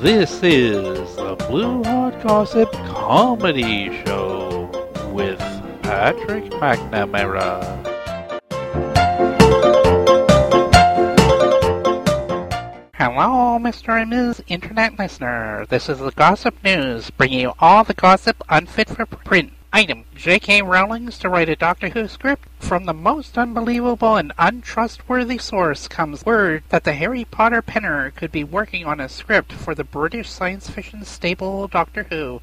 This is the Blue Hot Gossip Comedy Show with Patrick McNamara. Hello, Mr. and Ms. Internet listener. This is the Gossip News, bringing you all the gossip unfit for print. Item J.K. Rowling's to write a Doctor Who script. From the most unbelievable and untrustworthy source comes word that the Harry Potter penner could be working on a script for the British science fiction staple Doctor Who.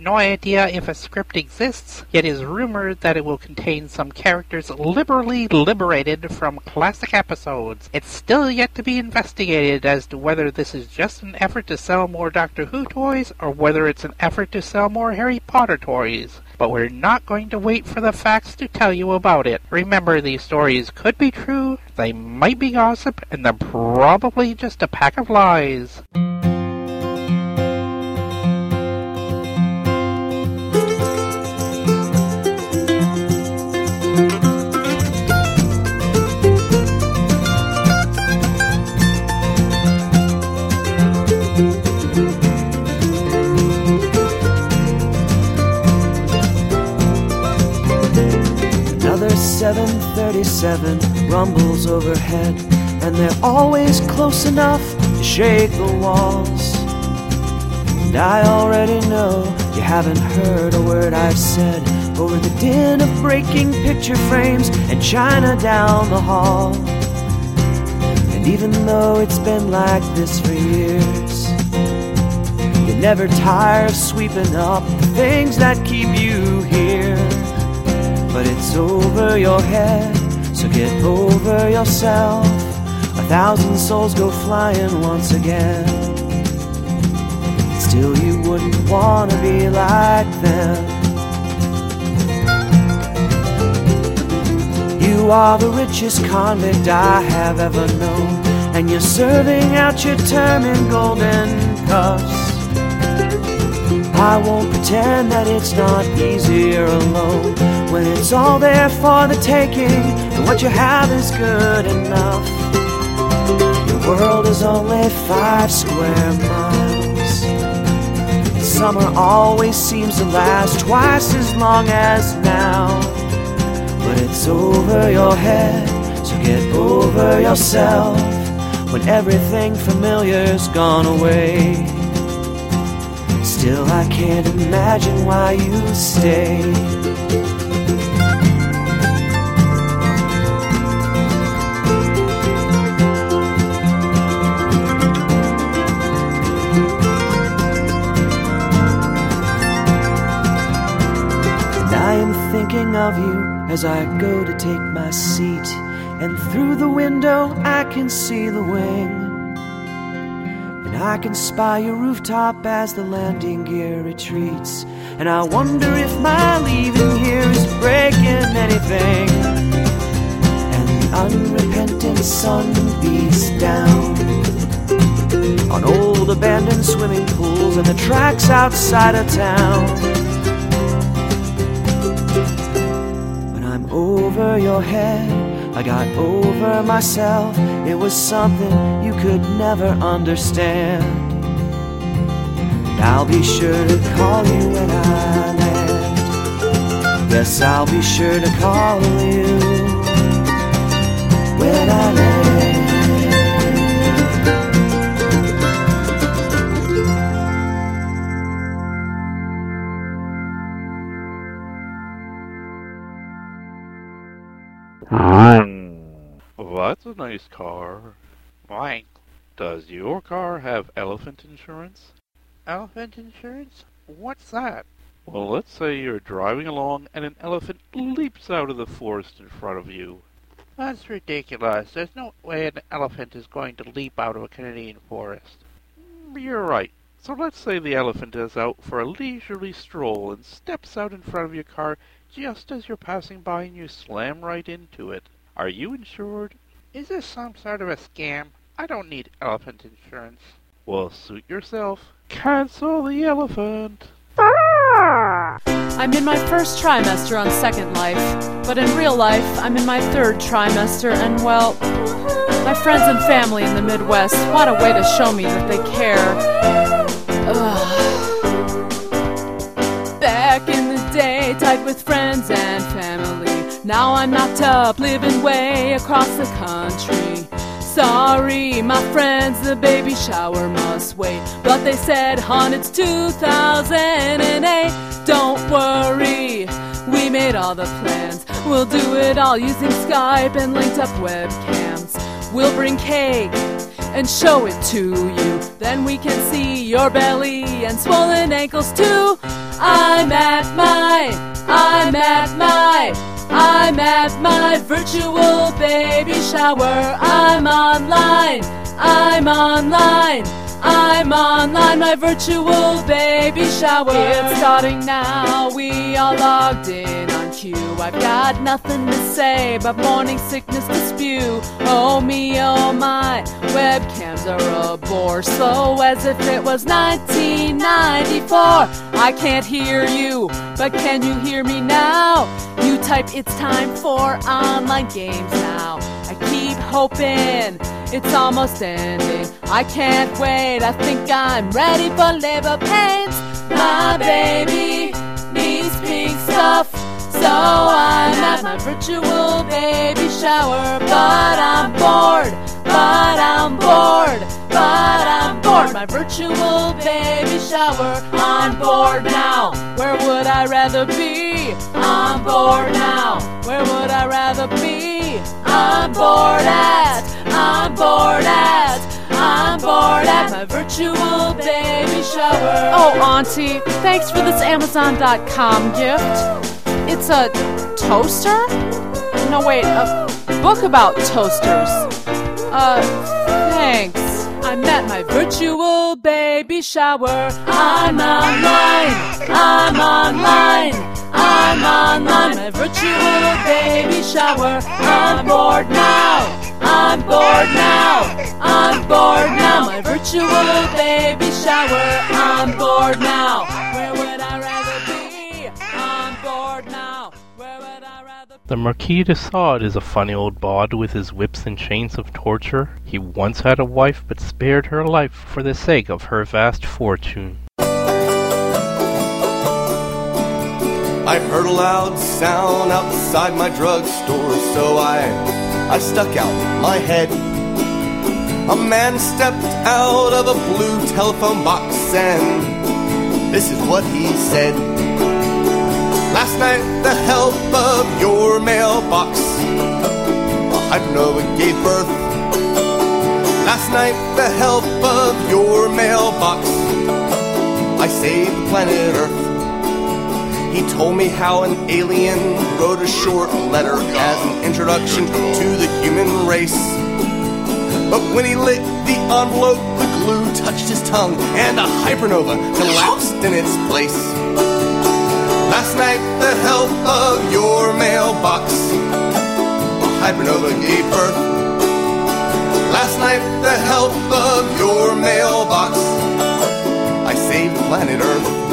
No idea if a script exists, yet is rumored that it will contain some characters liberally liberated from classic episodes. It's still yet to be investigated as to whether this is just an effort to sell more Doctor Who toys or whether it's an effort to sell more Harry Potter toys but we're not going to wait for the facts to tell you about it. Remember, these stories could be true, they might be gossip, and they're probably just a pack of lies. 737 rumbles overhead, and they're always close enough to shake the walls. And I already know you haven't heard a word I've said over the din of breaking picture frames and china down the hall. And even though it's been like this for years, you never tire of sweeping up the things that keep you here but it's over your head, so get over yourself. A thousand souls go flying once again. Still, you wouldn't want to be like them. You are the richest convict I have ever known, and you're serving out your term in golden cuffs. I won't pretend that it's not easier alone when it's all there for the taking and what you have is good enough. Your world is only five square miles. Summer always seems to last twice as long as now. But it's over your head, so get over yourself when everything familiar's gone away. Still, I can't imagine why you stay. And I am thinking of you as I go to take my seat. And through the window, I can see the wing. I can spy your rooftop as the landing gear retreats. And I wonder if my leaving here is breaking anything. And the unrepentant sun beats down on old abandoned swimming pools and the tracks outside of town. When I'm over your head, I got over myself. It was something you could never understand. And I'll be sure to call you when I land. Yes, I'll be sure to call you when I land. Well, that's a nice car. Mike, does your car have elephant insurance? Elephant insurance? What's that? Well, let's say you're driving along and an elephant leaps out of the forest in front of you. That's ridiculous. There's no way an elephant is going to leap out of a Canadian forest. Mm, You're right. So let's say the elephant is out for a leisurely stroll and steps out in front of your car just as you're passing by and you slam right into it. Are you insured? Is this some sort of a scam? I don't need elephant insurance. Well, suit yourself. Cancel the elephant. I'm in my first trimester on Second Life, but in real life, I'm in my third trimester, and well, my friends and family in the Midwest, want a way to show me that they care. Ugh. Back in the day, tied with friends and family now I'm knocked up, living way across the country. Sorry, my friends, the baby shower must wait. But they said, hon, it's 2008. Don't worry, we made all the plans. We'll do it all using Skype and linked up webcams. We'll bring cake and show it to you. Then we can see your belly and swollen ankles too. I'm at my, I'm at my, at my virtual baby shower. I'm online, I'm online. I'm online, my virtual baby shower. It's starting now, we are logged in on cue. I've got nothing to say but morning sickness to spew. Oh me, oh my, webcams are a bore. Slow as if it was 1994. I can't hear you, but can you hear me now? Type it's time for online games now. I keep hoping it's almost ending. I can't wait. I think I'm ready for labor pains. My baby needs pink stuff. So I'm at my virtual baby shower. But I'm bored. But I'm bored. But I'm bored. My virtual baby shower. I'm bored now. Where would I rather be? I'm bored now. Where would I rather be? I'm bored at. I'm bored at. I'm bored at my virtual baby shower. Oh, Auntie, thanks for this Amazon.com gift. It's a toaster? No, wait, a book about toasters. Uh, thanks. I'm at my virtual baby shower. I'm online. I'm online. I'm online. My virtual baby shower. I'm bored now. I'm bored now. I'm bored now. My virtual baby shower. I'm bored now. Where would I rather be? I'm bored now. Where would I rather be? The Marquis de Sade is a funny old bawd with his whips and chains of torture. He once had a wife, but spared her life for the sake of her vast fortune. I heard a loud sound outside my drugstore, so I I stuck out my head. A man stepped out of a blue telephone box, and this is what he said. Last night, the help of your mailbox, a hypernova gave birth. Last night, the help of your mailbox, I saved the planet Earth. He told me how an alien wrote a short letter as an introduction to the human race. But when he lit the envelope, the glue touched his tongue and a hypernova collapsed in its place. Last night, the help of your mailbox, a hypernova gave birth. Last night, the help of your mailbox, I saved planet Earth.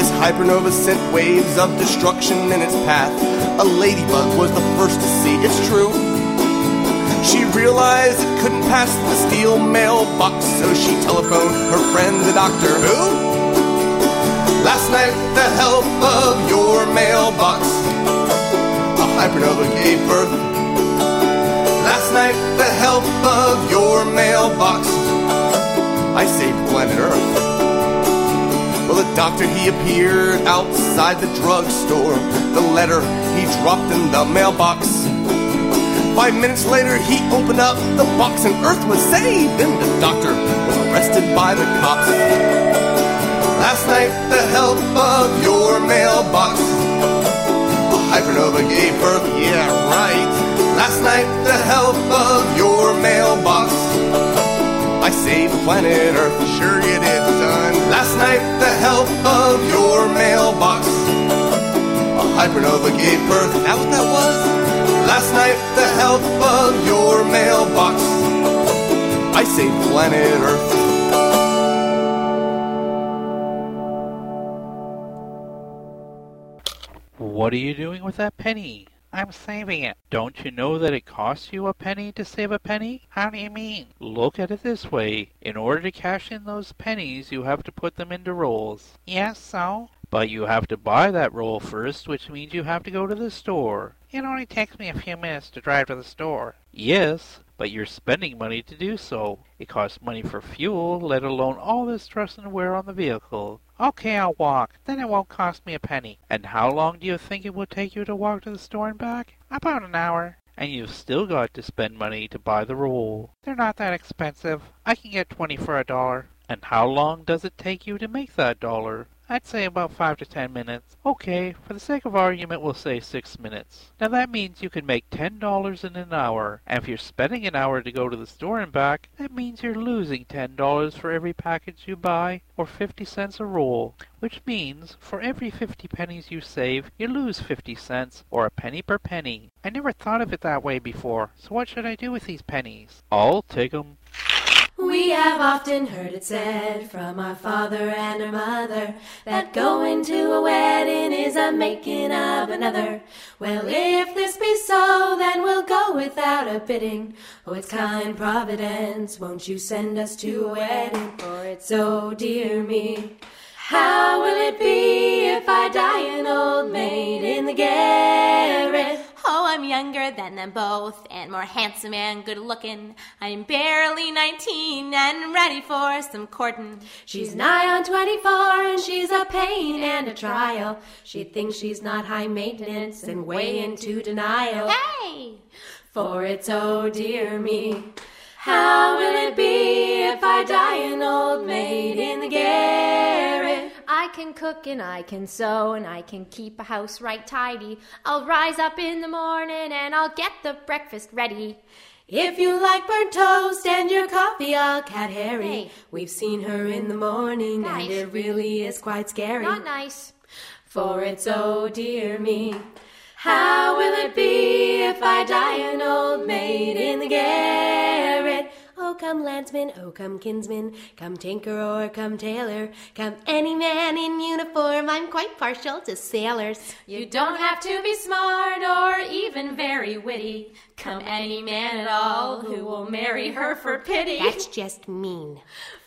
This hypernova sent waves of destruction in its path. A ladybug was the first to see, it's true. She realized it couldn't pass the steel mailbox, so she telephoned her friend, the doctor. Who? Last night, the help of your mailbox, a hypernova gave birth. Last night, the help of your mailbox, I saved planet Earth. The doctor, he appeared outside the drugstore. The letter he dropped in the mailbox. Five minutes later, he opened up the box and Earth was saved. And the doctor was arrested by the cops. Last night, the help of your mailbox. Hypernova gave birth, yeah, right. Last night, the help of your mailbox. I saved planet Earth, sure you did, son. Last night, the help of your mailbox. A hypernova gave birth, that what that was? Last night, the help of your mailbox. I saved planet Earth. What are you doing with that penny? I'm saving it. Don't you know that it costs you a penny to save a penny? How do you mean? Look at it this way. In order to cash in those pennies, you have to put them into rolls. Yes, so? But you have to buy that roll first, which means you have to go to the store. It only takes me a few minutes to drive to the store. Yes, but you're spending money to do so. It costs money for fuel, let alone all the stress and wear on the vehicle. Okay, I'll walk. Then it won't cost me a penny. And how long do you think it will take you to walk to the store and back? About an hour. And you've still got to spend money to buy the roll. They're not that expensive. I can get 20 for a dollar. And how long does it take you to make that dollar? I'd say about five to ten minutes. Okay, for the sake of argument, we'll say six minutes. Now that means you can make ten dollars in an hour, and if you're spending an hour to go to the store and back, that means you're losing ten dollars for every package you buy, or fifty cents a roll. Which means, for every fifty pennies you save, you lose fifty cents, or a penny per penny. I never thought of it that way before, so what should I do with these pennies? I'll take 'em. We have often heard it said from our father and our mother that going to a wedding is a making of another. Well, if this be so, then we'll go without a bidding. Oh, it's kind providence, won't you send us to a wedding? For it's so dear me. How will it be if I die an old maid in the garret? Oh, I'm younger than them both, and more handsome and good looking. I'm barely 19 and ready for some courting. She's nigh on 24 and she's a pain and a trial. She thinks she's not high maintenance and way into denial. Hey! For it's oh dear me. How will it be if I die an old maid in the garret? I can cook and I can sew and I can keep a house right tidy. I'll rise up in the morning and I'll get the breakfast ready. If you like burnt toast and your coffee all cat Harry, Hey. we've seen her in the morning Nice. and it really is quite scary. Not nice. For it's oh dear me. How will it be if I die an old maid in the garret? Oh, come landsman, oh, come kinsman, come tinker or come tailor, come any man in uniform. I'm quite partial to sailors. You don't have to be smart or even very witty. Come any man at all who will marry her for pity. That's just mean.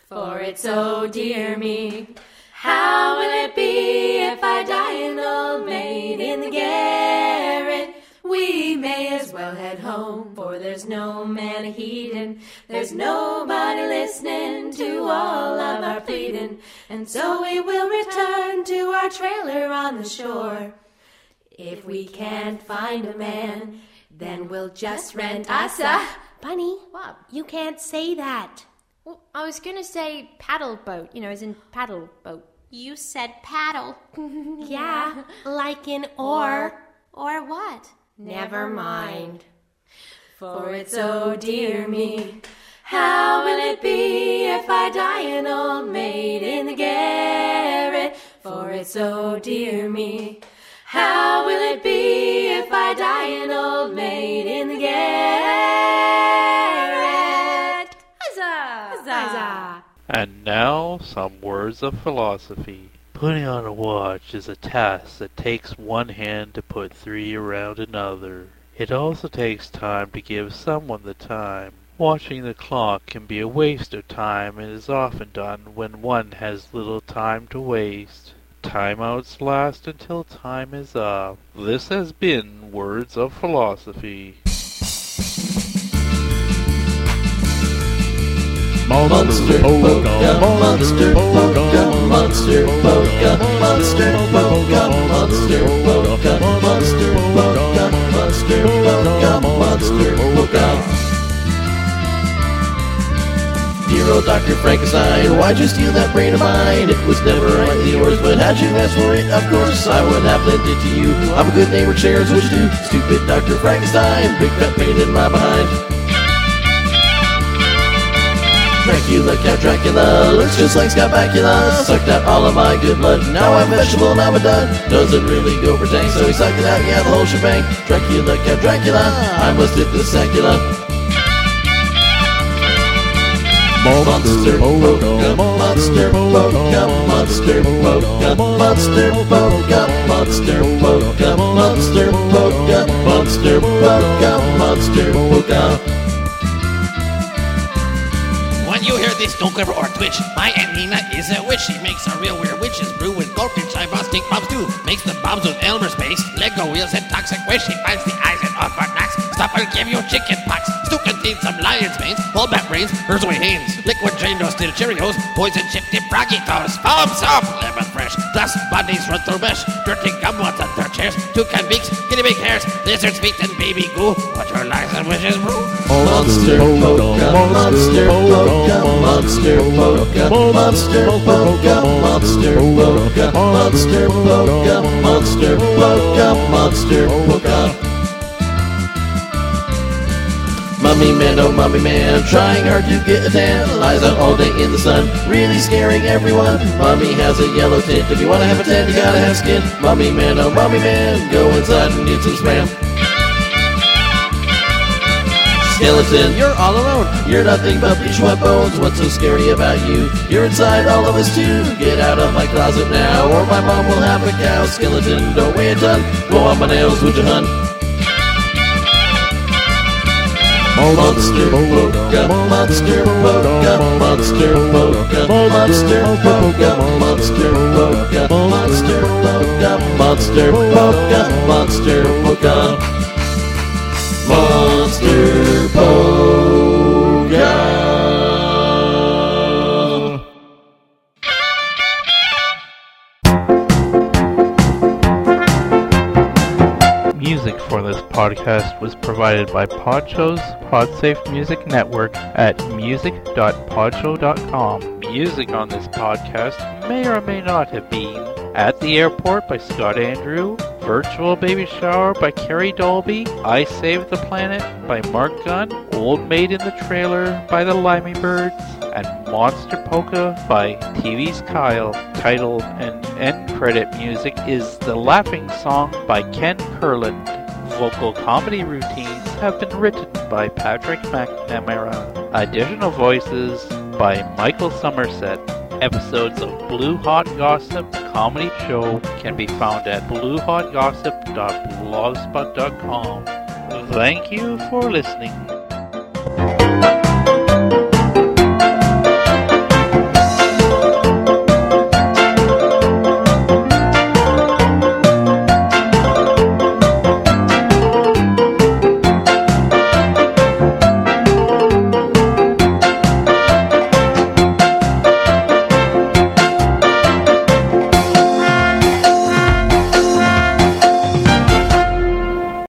For it's oh dear me. How will it be if I die an old maid in the garret? We may as well head home, for there's no man a heedin'. There's nobody listening to all of our pleading. And so we will return to our trailer on the shore. If we can't find a man, then we'll just rent us a. Bunny, What? you can't say that. Well, I was gonna say paddle boat, you know, as in paddle boat. You said paddle. Yeah, like an oar. Or what? Never mind. For it's oh dear me. How will it be if I die an old maid in the garret? For it's oh dear me. How will it be if I die an old maid in the garret? Huzzah! Huzzah! And now, some words of philosophy. Putting on a watch is a task that takes one hand to put three around another. It also takes time to give someone the time. Watching the clock can be a waste of time and is often done when one has little time to waste. Timeouts last until time is up. This has been Words of Philosophy. Monster oh, polka, monster oh, polka, monster polka, monster polka, monster polka, monster polka, monster polka, monster polka. Dear old Dr. Frankenstein, why'd you steal that brain of mine? It was never rightly yours, but how'd you ask for it? Of course, I would have lent it to you. I'm a good neighbor, shares what you do. Stupid Dr. Frankenstein, big fat pain in my behind. Dracula, Count Dracula, looks just like Scott Bakula. Sucked out all of my good blood, now I'm vegetable and I'm dud. Doesn't really go for tank, so he sucked it out, yeah, the whole shebang. Dracula, Count Dracula, I must hit the sacula. Monster polka, monster polka, monster polka, monster polka, monster polka, monster polka, monster polka, monster polka. This, don't quiver or twitch. My Aunt Nina is a witch. She makes a real weird witch's brew with goldfish, eyebrows, stink bombs too. Makes the bombs with Elmer's paste, Lego wheels, and toxic waste. She finds the eyes and awkward knocks. Stop will give you chicken pox. Stew contains some lion's veins, all bat brains, hers away Hanes. Liquid drain dust to Cheerios, poison chip dip Froggitos. Palm soft, lemon fresh, dust bunnies run through mesh. Dirty gum gumbots on their chairs, toucan beaks, guinea pig hairs, lizard's feet and baby goo. What your lies and wishes brew. Monster polka, monster polka, monster polka, monster polka, monster polka, monster polka, monster polka, monster polka. Mummy man, oh mummy man, trying hard to get a tan. Lies out all day in the sun, really scaring everyone. Mummy has a yellow tint. If you wanna have a tan, you gotta have skin. Mummy man, oh mummy man, go inside and get some spam. Skeleton, you're all alone. You're nothing but flesh and bones. What's so scary about you? You're inside all of us too. Get out of my closet now, or my mom will have a cow. Skeleton, don't weigh a ton. Go on my nails, would you, hun? Monster polka, monster polka, monster polka, monster polka, monster polka, monster polka, monster polka, monster polka, monster polka. Podcast was provided by Podshow's Podsafe Music Network at music.podshow.com. Music on this podcast may or may not have been At the Airport by Scott Andrew, Virtual Baby Shower by Carrie Dolby, I Saved the Planet by Mark Gunn, Old Maid in the Trailer by the Limey Birds, and Monster Polka by TV's Kyle. Title and end credit music is The Laughing Song by Ken Kurland. Vocal comedy routines have been written by Patrick McNamara. Additional voices by Michael Somerset. Episodes of Blue Hot Gossip comedy show can be found at bluehotgossip.blogspot.com. Thank you for listening.